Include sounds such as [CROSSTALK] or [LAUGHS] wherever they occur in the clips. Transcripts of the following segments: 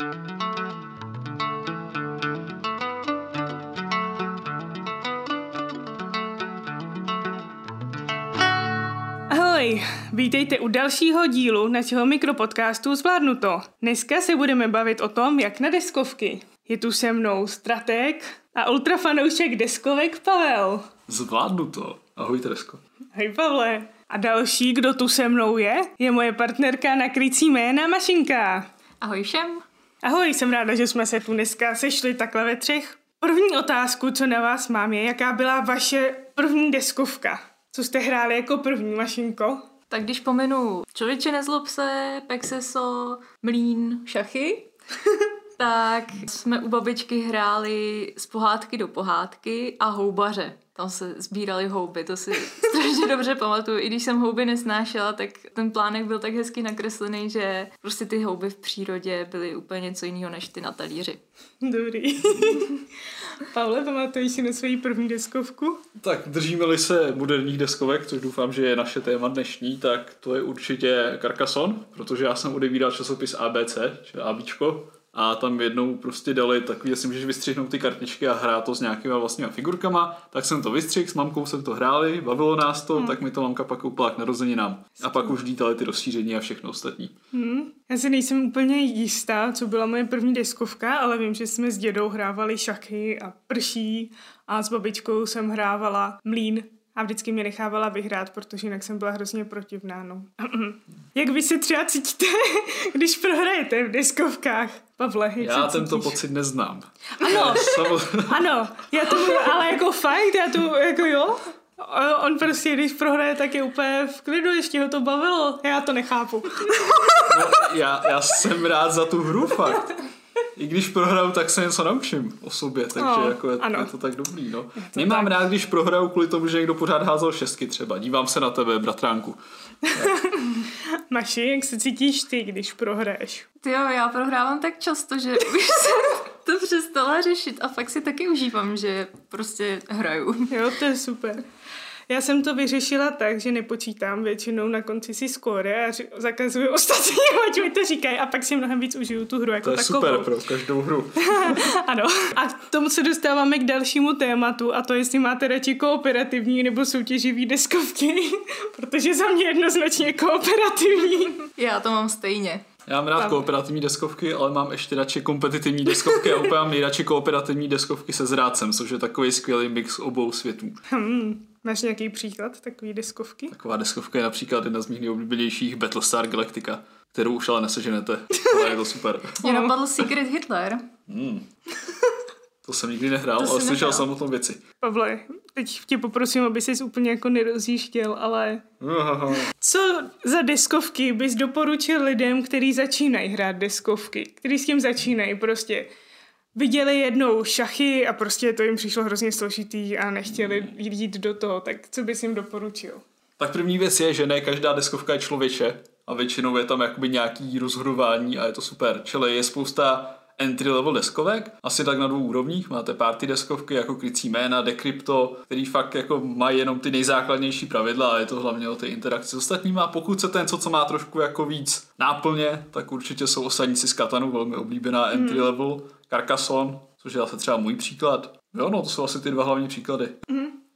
Ahoj, vítejte u dalšího dílu našeho mikropodcastu Zvládnuto. Dneska se budeme bavit o tom, jak na deskovky. Je tu se mnou strateg a ultrafanoušek deskovek Pavel. Zvládnuto. Ahoj, Teresko. Hej Pavle. A další, kdo tu se mnou je, je moje partnerka na krycí jména Mašinka. Ahoj všem. Ahoj, jsem ráda, že jsme se tu dneska sešli takhle ve třech. První otázku, co na vás mám, je, jaká byla vaše první deskovka? Co jste hráli jako první, Mašinko? Tak když pomenu Člověče nezlob se, Pexeso, Mlín, šachy, [LAUGHS] tak jsme u babičky hráli z pohádky do pohádky a houbaře. Tam se sbírali houby, to si [LAUGHS] strašně dobře pamatuju. I když jsem houby nesnášela, tak ten plánek byl tak hezky nakreslený, že prostě ty houby v přírodě byly úplně něco jiného než ty na talíři. Dobrý. [LAUGHS] Pavle, pamatuješ si na svoji první deskovku? Tak držíme-li se moderních deskovek, což doufám, že je naše téma dnešní, tak to je určitě Carcassonne, protože já jsem odebíral časopis ABC, čili ABčko, a tam jednou prostě dali takový, jestli můžeš vystřihnout ty kartičky a hrát to s nějakýma vlastníma figurkama, tak jsem to vystřihl, s mamkou jsem to hráli, bavilo nás to, hmm. tak mi to mamka pak koupila k narozeninám. A pak už lítali ty rozšíření a všechno ostatní. Hmm. Já si nejsem úplně jistá, co byla moje první deskovka, ale vím, že jsme s dědou hrávali šachy a prší a s babičkou jsem hrávala mlín a vždycky mě nechávala vyhrát, protože jinak jsem byla hrozně protivná. No. [CLEARS THROAT] Jak vy se třeba cítíte, [LAUGHS] když prohrajete v deskovkách? Pavle, jak Já tento cítíš? pocit neznám. Ano, [LAUGHS] [LAUGHS] ano, já to ale jako fakt, já to jako jo. On prostě, když prohraje, tak je úplně v klidu, ještě ho to bavilo. Já to nechápu. no, já, já jsem rád za tu hru fakt. I když prohraju, tak se něco naučím o sobě, takže No, jako je, ano. je to tak dobrý. No. to Nemám tak. rád, když prohraju kvůli tomu, že někdo pořád házel šestky třeba. Dívám se na tebe, bratránku. [LAUGHS] Maši, jak se cítíš ty, když prohraješ? Ty jo, já prohrávám tak často, že [LAUGHS] už jsem to přestala řešit a fakt si taky užívám, že prostě hraju. Jo, to je super. [LAUGHS] Já jsem to vyřešila tak, že nepočítám většinou na konci si skóre a ři- zakazuju [LAUGHS] ostatním, ať mi to říkají a pak si mnohem víc užiju tu hru jako To je takovou. super pro každou hru. [LAUGHS] Ano. A k tomu se dostáváme k dalšímu tématu a to jestli máte radši kooperativní nebo soutěživý deskovky, [LAUGHS] protože za mě jednoznačně kooperativní. Já to mám stejně. Já mám rád Tam. kooperativní deskovky, ale mám ještě radši kompetitivní deskovky a [LAUGHS] úplně mám nejradši kooperativní deskovky se zrádcem, což je takový skvělý mix obou světů. Hmm. Máš nějaký příklad takové deskovky? Taková deskovka je například jedna z mých nejoblíbenějších Battlestar Galactica, kterou už ale neseženete, ale je to super. [LAUGHS] Mě napadl Secret Hitler. Hmm. [LAUGHS] To jsem nikdy nehrál, To ale jsi slyšel jsem o tom věci. Pavle, teď tě poprosím, aby ses úplně jako nerozjížděl, ale co za deskovky bys doporučil lidem, kteří začínají hrát deskovky, kteří s tím začínají prostě viděli jednou šachy a prostě to jim přišlo hrozně složitý a nechtěli jít do toho, tak co bys jim doporučil? Tak první věc je, že ne každá deskovka je člověče a většinou je tam jakoby nějaký rozhodování a je to super. Čili je spousta entry level deskovek, asi tak na dvou úrovních. Máte party deskovky jako krycí jména, Decrypto, který fakt jako mají jenom ty nejzákladnější pravidla a je to hlavně o té interakci s ostatníma. A pokud chcete něco, co má trošku jako víc náplně, tak určitě jsou osadníci z Katanu, velmi oblíbená entry level, Carcassonne, což je zase třeba můj příklad. Jo, no, to jsou asi ty dva hlavní příklady.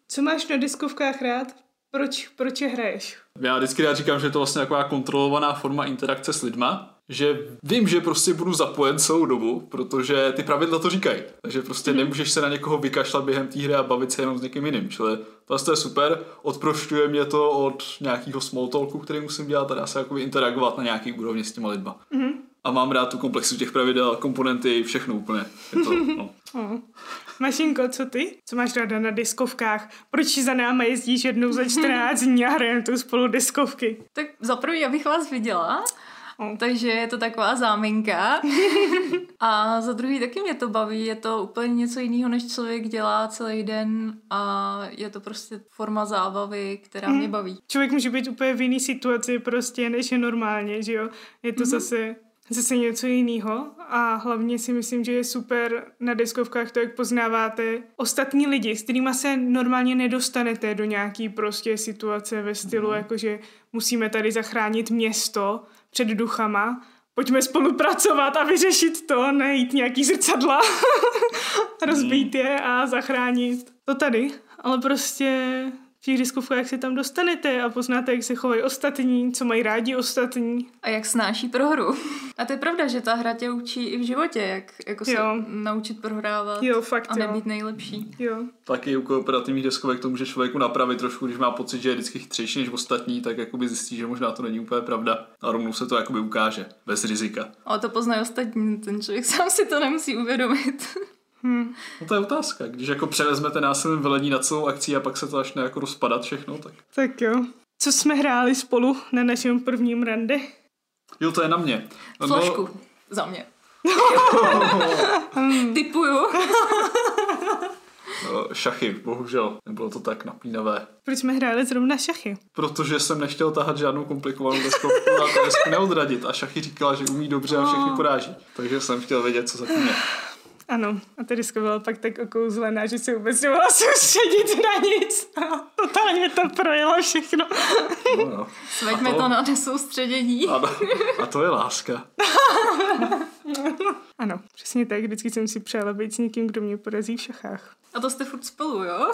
Co máš na deskovkách rád? Proč, proč je hraješ? Já vždycky rád říkám, že je to vlastně taková kontrolovaná forma interakce s lidma, že vím, že prostě budu zapojen celou dobu, protože ty pravidla to říkají. Takže prostě nemůžeš se na někoho vykašlat během té hry a bavit se jenom s někým jiným. Čili to je super, odprošťuje mě to od nějakého small talku, který musím dělat a dá se jakoby interagovat na nějaký úrovni s těma lidma. Mm-hmm. A mám rád tu komplexitu těch pravidel, komponenty, všechno úplně. Je to, [LAUGHS] no. Oh. Mašinko, co ty? Co máš ráda na deskovkách? Proč za náma jezdíš jednou za [LAUGHS] 14 dní a hrajeme tu spolu deskovky? Tak za prvý, abych vás viděla. Takže je to taková záminka. [LAUGHS] A za druhý taky mě to baví, je to úplně něco jiného, než člověk dělá celý den a je to prostě forma zábavy, která mě baví. Člověk může být úplně v jiný situaci prostě, než je normálně, že jo? Je to mm-hmm. zase zase něco jiného a hlavně si myslím, že je super na deskovkách to, jak poznáváte ostatní lidi, s kterými se normálně nedostanete do nějaký prostě situace ve stylu, mm. jakože musíme tady zachránit město před duchama, pojďme spolupracovat a vyřešit to, najít nějaký zrcadla, [LAUGHS] rozbít je a zachránit to tady. Ale prostě v těch diskovkách se tam dostanete a poznáte, jak se chovají ostatní, co mají rádi ostatní. A jak snáší prohru. [LAUGHS] A to je pravda, že ta hra tě učí i v životě, jak jako se jo. naučit prohrávat jo, fakt, a nebýt jo. nejlepší. Jo. Taky u kooperativních deskovek to může člověku napravit trošku, když má pocit, že je vždycky chytřejší než ostatní, tak jakoby zjistí, že možná to není úplně pravda. A rovnou se to jakoby ukáže, bez rizika. Ale to poznají ostatní, ten člověk sám si to nemusí uvědomit. [LAUGHS] Hmm. No to je otázka. Když jako převezmete násilným velení nad celou akcí a pak se to až jako rozpadat všechno, tak... Tak jo. Co jsme hráli spolu na našem prvním rande? Jo, to je na mě. Flošku. No... Za mě. [LAUGHS] [LAUGHS] Typuju. No, šachy, bohužel. Nebylo to tak napínavé. Proč jsme hráli zrovna šachy? Protože jsem nechtěl tahat žádnou komplikovanou deskovku a to neodradit. A šachy říkala, že umí dobře a všechny poráží. Takže jsem chtěl vědět, co zatím je. Ano, a ta diska byla pak tak okouzlená, že se vůbec nemohla soustředit na nic. A totálně to projelo všechno. No, no. Sveďme to... to na nesoustředění. Ano. A to je láska. [LAUGHS] ano, přesně tak. Vždycky jsem si přála být s někým, kdo mě porazí v šachách. A to jste furt spolu, jo?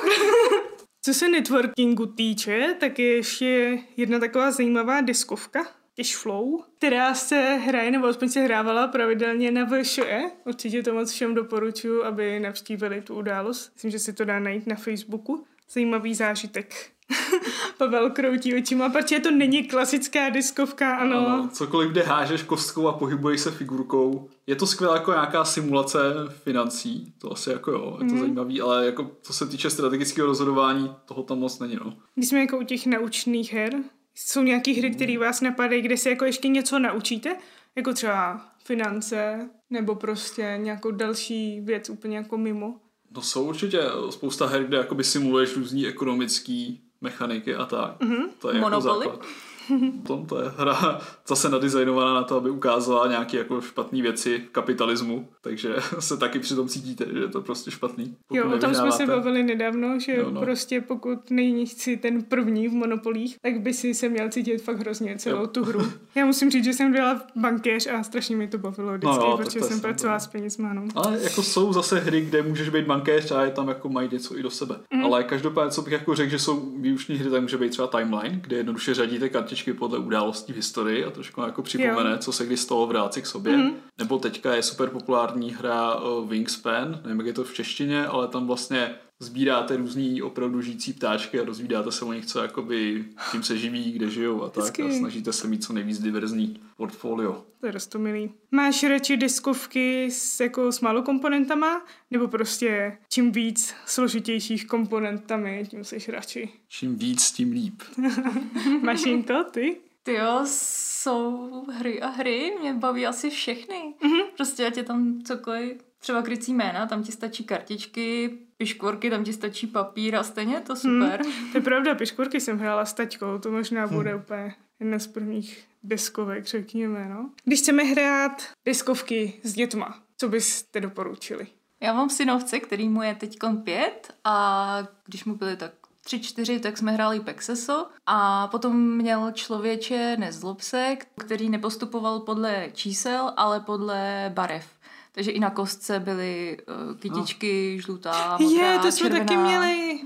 [LAUGHS] Co se networkingu týče, tak je ještě jedna taková zajímavá diskovka, Cashflow, která se hraje, nebo aspoň se hrávala pravidelně na VŠE. Určitě to moc všem doporučuji, aby navštívili tu událost. Myslím, že si to dá najít na Facebooku. Zajímavý zážitek. [LAUGHS] Pavel kroutí očima, protože to není klasická diskovka, ano. ano. Cokoliv, kde hážeš kostkou a pohybuješ se figurkou. Je to skvělá jako nějaká simulace financí, to asi jako jo, je to mm. zajímavý, ale jako co se týče strategického rozhodování, toho tam moc není, no. Když jsme jako u těch naučných her, jsou nějaké hry, které vás napadají, kde se jako ještě něco naučíte, jako třeba finance, nebo prostě nějakou další věc úplně jako mimo? No jsou určitě spousta her, kde jakoby simuluješ různý ekonomický mechaniky a tak. Mm-hmm. To je jako Monopoly? Jako základ. Tom to je hra zase nadizajnovaná na to, aby ukázala nějaké jako špatné věci kapitalismu, takže [LAUGHS] se taky přitom cítíte, že je to prostě špatný. Jo, o tom jsme se bavili nedávno, že jo, no. prostě pokud nejsi ten první v monopolích, tak by si se měl cítit fakt hrozně celou jo. tu hru. [LAUGHS] Já musím říct, že jsem byla bankéř a strašně mi to bavilo vždycky, no, jo, protože jsem pracovala s penězma. No. Ale jako jsou zase hry, kde můžeš být bankéř a je tam jako mají něco i do sebe. Mm. Ale každopádně, co bych jako řekl, že jsou výuční hry, tak může být třeba timeline, kde jednoduše řadíte kartičky kartičky podle událostí v historii a trošku jako připomene, jo. co se kdy stalo v reakci k sobě. Mm-hmm. Nebo teďka je super populární hra uh, Wingspan, nevím, jak je to v češtině, ale tam vlastně sbíráte různý opravdu žijící ptáčky a rozvídáte se o nich, co jakoby tím se živí, kde žijou a tak Hezky. a snažíte se mít co nejvíc diverzní portfolio. To je rostomilý. Máš radši diskovky s, jako s málo komponentama, nebo prostě čím víc složitějších komponentami, tím seš radši? Čím víc, tím líp. [LAUGHS] Máš jim to, ty? Ty jo, jsou hry a hry, mě baví asi všechny. Mm-hmm. Prostě ať je tam cokoliv třeba krycí jména, tam ti stačí kartičky, piškvorky, tam ti stačí papír a stejně to super. Hmm, to je pravda, piškvorky jsem hrála s taťkou, to možná hmm. bude hmm. úplně jedna z prvních deskovek, řekněme, no. Když chceme hrát deskovky s dětma, co byste doporučili? Já mám synovce, který mu je teď pět a když mu byly tak tři, čtyři, tak jsme hráli Pexeso a potom měl člověče nezlob se, který nepostupoval podle čísel, ale podle barev. Takže i na kostce byly uh, kytičky, no. žlutá, modrá, Je, to jsme červená. taky měli.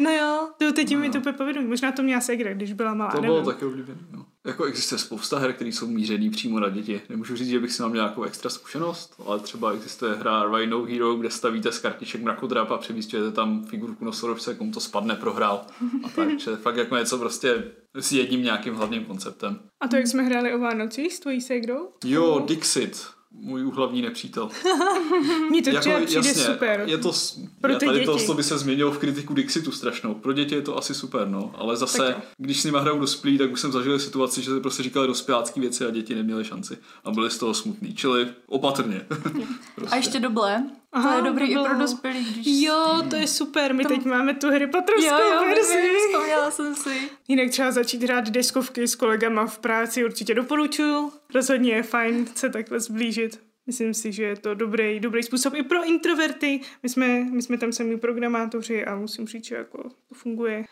No jo, to teď no. mi to povědomí. Možná to měla Segra, když byla malá. To bylo taky oblíbené. No. Jako existuje spousta her, které jsou mířený přímo na děti. Nemůžu říct, že bych si měl nějakou extra zkušenost, ale třeba existuje hra Rhino Hero, kde stavíte z kartiček mrakodrap a přemístujete tam figurku nosorožce, komu to spadne, prohrál. A takže fakt jako něco prostě s jedním nějakým hlavním konceptem. A to, jak jsme hráli o Vánocích s tvojí Segrou? Jo, Dixit můj hlavní nepřítel. [LAUGHS] Mně to jako, přijde jasně, super. Je to, Pro ty tady děti. to, by se změnilo v kritiku Dixitu strašnou. Pro děti je to asi super, no. Ale zase, když s nimi hrajou dospělí, tak už jsem zažil situaci, že se prostě říkali dospělácké věci a děti neměly šanci. A byli z toho smutní. Čili opatrně. [LAUGHS] prostě. A ještě doble. Aha, to je dobrý to bylo... i pro dospělí. Když... Jo, to je super. My Tam... teď máme tu Harry Potterskou jo, jo, verzi. Vzpomněla jsem si. Jinak třeba začít hrát deskovky s kolegama v práci určitě doporučuju. Rozhodně je fajn se takhle zblížit. Myslím si, že je to dobrý, dobrý způsob i pro introverty. My jsme, my jsme tam sami programátoři a musím říct, že jako to funguje.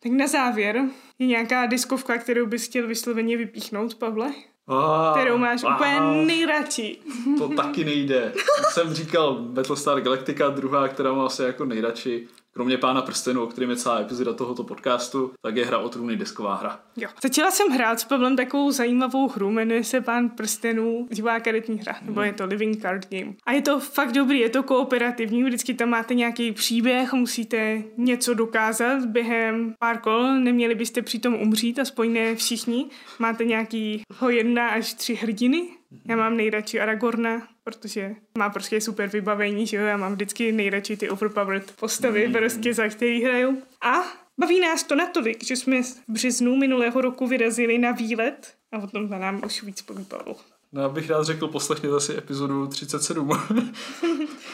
Tak na závěr je nějaká diskovka, kterou bys chtěl vysloveně vypíchnout, Pavle? Oh, kterou máš oh, úplně nejradši. To taky nejde. jsem říkal Battlestar Galactica, druhá, která má asi jako nejradši kromě Pána prstenů, o kterém je celá epizoda tohoto podcastu, tak je hra o trůny desková hra. Jo. Začala jsem hrát s Pavlem takovou zajímavou hru, jmenuje se Pán prstenů, živá karetní hra, nebo je to Living Card Game. A je to fakt dobrý, je to kooperativní, vždycky tam máte nějaký příběh, musíte něco dokázat během pár kol, neměli byste přitom umřít, aspoň ne všichni. Máte nějakýho jedna až tři hrdiny, já mám nejradši Aragorna, protože má prostě super vybavení, že jo, já mám vždycky nejradši ty overpowered postavy, mm. prostě za který hraju. A baví nás to natolik, že jsme v březnu minulého roku vyrazili na výlet a o tom nám už víc poví Pavel. No, já bych rád řekl, poslechněte si epizodu 37.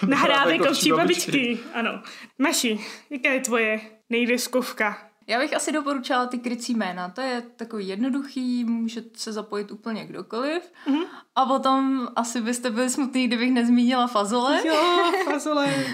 Nahrávek ovčí babičky. babičky. Ano. Maši, jaká je tvoje nejdeskovka? Já bych asi doporučila ty krycí jména. To je takový jednoduchý, může se zapojit úplně kdokoliv. Mm-hmm. A potom asi byste byli smutný, kdybych nezmínila fazole. Jo, [LAUGHS] fazole.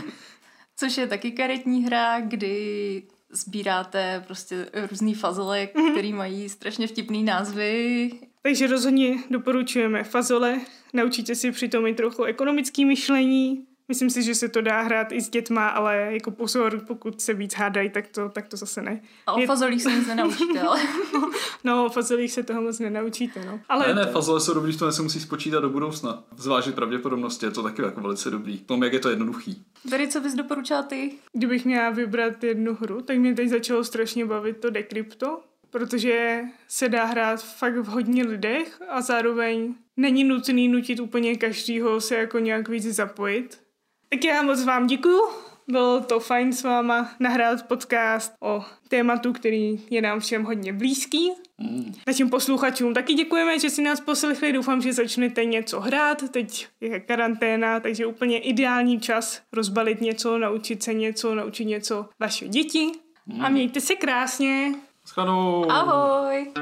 Což je taky karetní hra, kdy sbíráte prostě různý fazole, mm-hmm. který mají strašně vtipný názvy. Takže rozhodně doporučujeme fazole. Naučíte si přitom i trochu ekonomické myšlení, Myslím si, že se to dá hrát i s dětma, ale jako pozor, pokud se víc hádají, tak to, tak to zase ne. A o fazolích se nic nenaučíte, ale... [LAUGHS] no, o fazolích se toho moc nenaučíte, no. Ale ne, ne, fazole jsou dobrý, to se musí spočítat do budoucna. Zvážit pravděpodobnosti, je to taky jako velice dobrý. Tom, jak je to jednoduchý. Tady co bys doporučila ty? Kdybych měla vybrat jednu hru, tak mě teď začalo strašně bavit to Decrypto, protože se dá hrát fakt v hodně lidech a zároveň není nutný nutit úplně každýho se jako nějak víc zapojit tak já moc vám děkuju. Bylo to fajn s váma nahrát podcast o tématu, který je nám všem hodně blízký. Mm. Našim posluchačům taky děkujeme, že si nás poslechli. Doufám, že začnete něco hrát. Teď je karanténa, takže úplně ideální čas rozbalit něco, naučit se něco, naučit něco vaše děti. Mm. A mějte se krásně. Schanu. Ahoj.